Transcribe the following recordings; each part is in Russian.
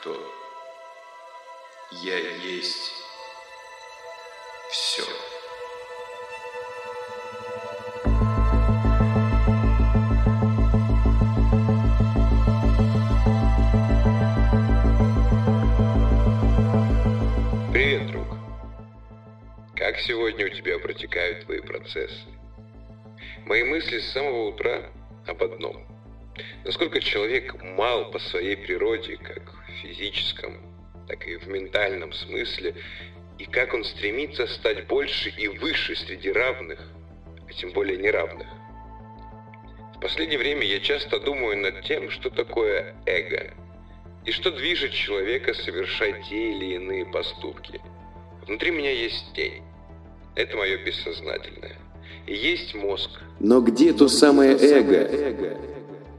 никто. Я есть все. Привет, друг. Как сегодня у тебя протекают твои процессы? Мои мысли с самого утра об одном. Насколько человек мал по своей природе, как в физическом, так и в ментальном смысле, и как он стремится стать больше и выше среди равных, а тем более неравных. В последнее время я часто думаю над тем, что такое эго, и что движет человека совершать те или иные поступки. Внутри меня есть тень. Это мое бессознательное. И есть мозг. Но где то самое эго?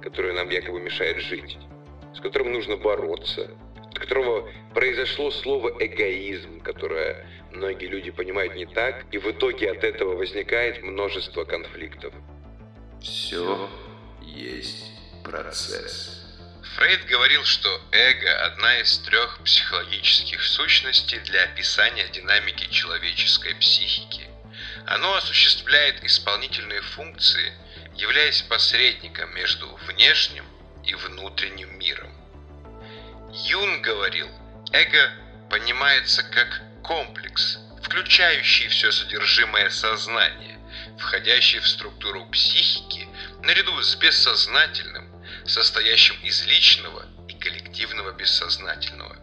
Которое нам якобы мешает жить. С которым нужно бороться. От которого произошло слово эгоизм, которое многие люди понимают не так. И в итоге от этого возникает множество конфликтов. Все есть процесс. Фрейд говорил, что эго – одна из трех психологических сущностей для описания динамики человеческой психики. Оно осуществляет исполнительные функции, являясь посредником между внешним и внутренним миром. Юн говорил, эго понимается как комплекс, включающий все содержимое сознания, входящий в структуру психики наряду с бессознательным, состоящим из личного и коллективного бессознательного.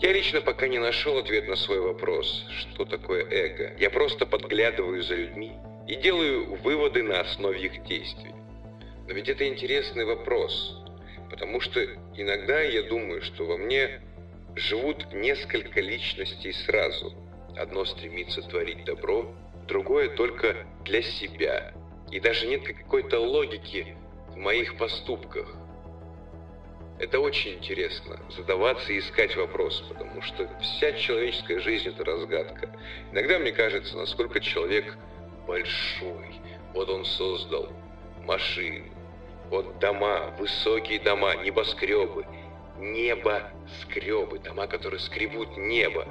Я лично пока не нашел ответ на свой вопрос, что такое эго. Я просто подглядываю за людьми и делаю выводы на основе их действий. Но ведь это интересный вопрос, потому что иногда я думаю, что во мне живут несколько личностей сразу. Одно стремится творить добро, другое только для себя. И даже нет какой-то логики в моих поступках. Это очень интересно, задаваться и искать вопрос, потому что вся человеческая жизнь – это разгадка. Иногда мне кажется, насколько человек большой. Вот он создал машины, вот дома, высокие дома, небоскребы, небоскребы, дома, которые скребут небо.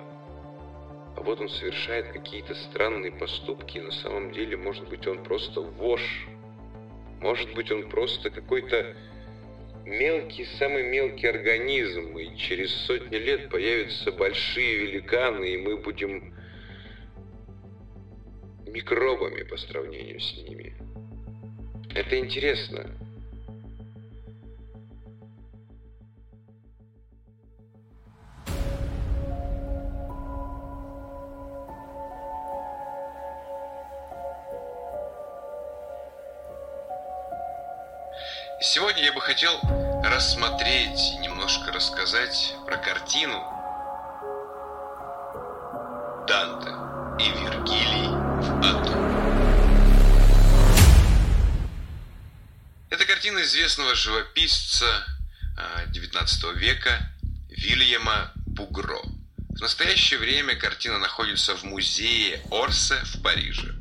А вот он совершает какие-то странные поступки, и на самом деле, может быть, он просто вошь. Может быть, он просто какой-то мелкий, самый мелкий организм, и через сотни лет появятся большие великаны, и мы будем микробами по сравнению с ними. Это интересно. Сегодня я бы хотел рассмотреть немножко рассказать про картину Данте и Вергилий картина известного живописца XIX века Вильяма Бугро. В настоящее время картина находится в музее Орсе в Париже.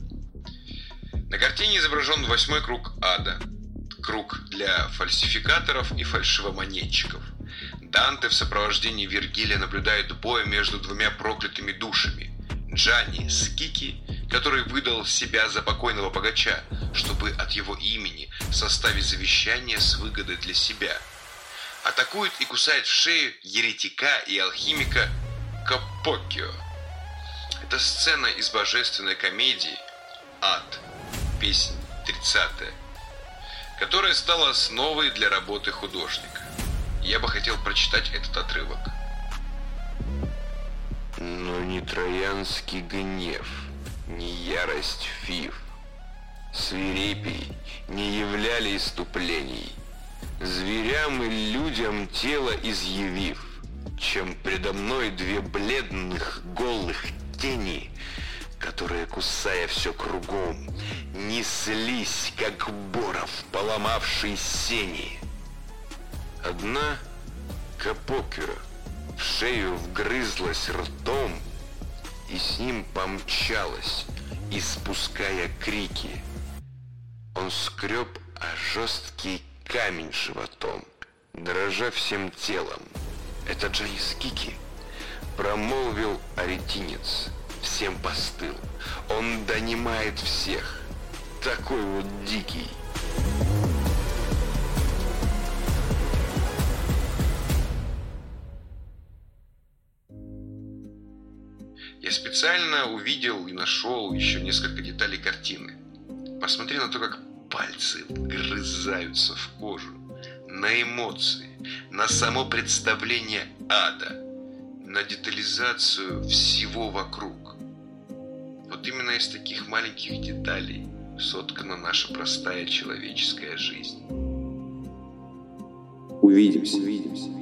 На картине изображен восьмой круг ада – круг для фальсификаторов и фальшивомонетчиков. Данте в сопровождении Вергилия наблюдает бой между двумя проклятыми душами. Джанни Скики, который выдал себя за покойного богача, чтобы от его имени составить завещание с выгодой для себя. Атакует и кусает в шею еретика и алхимика Капоккио. Это сцена из божественной комедии «Ад». Песнь 30 которая стала основой для работы художника. Я бы хотел прочитать этот отрывок. Но не троянский гнев, не ярость фив, свирепий не являли иступлений, зверям и людям тело изъявив, чем предо мной две бледных голых тени — которые, кусая все кругом, неслись, как боров, поломавший сени. Одна Капокера в шею вгрызлась ртом и с ним помчалась, испуская крики. Он скреб о жесткий камень животом, дрожа всем телом. Это Джанис Кики, промолвил аретинец, всем постыл. Он донимает всех, такой вот дикий. Специально увидел и нашел еще несколько деталей картины. Посмотри на то, как пальцы грызаются в кожу, на эмоции, на само представление ада, на детализацию всего вокруг. Вот именно из таких маленьких деталей соткана наша простая человеческая жизнь. Увидимся. Увидимся.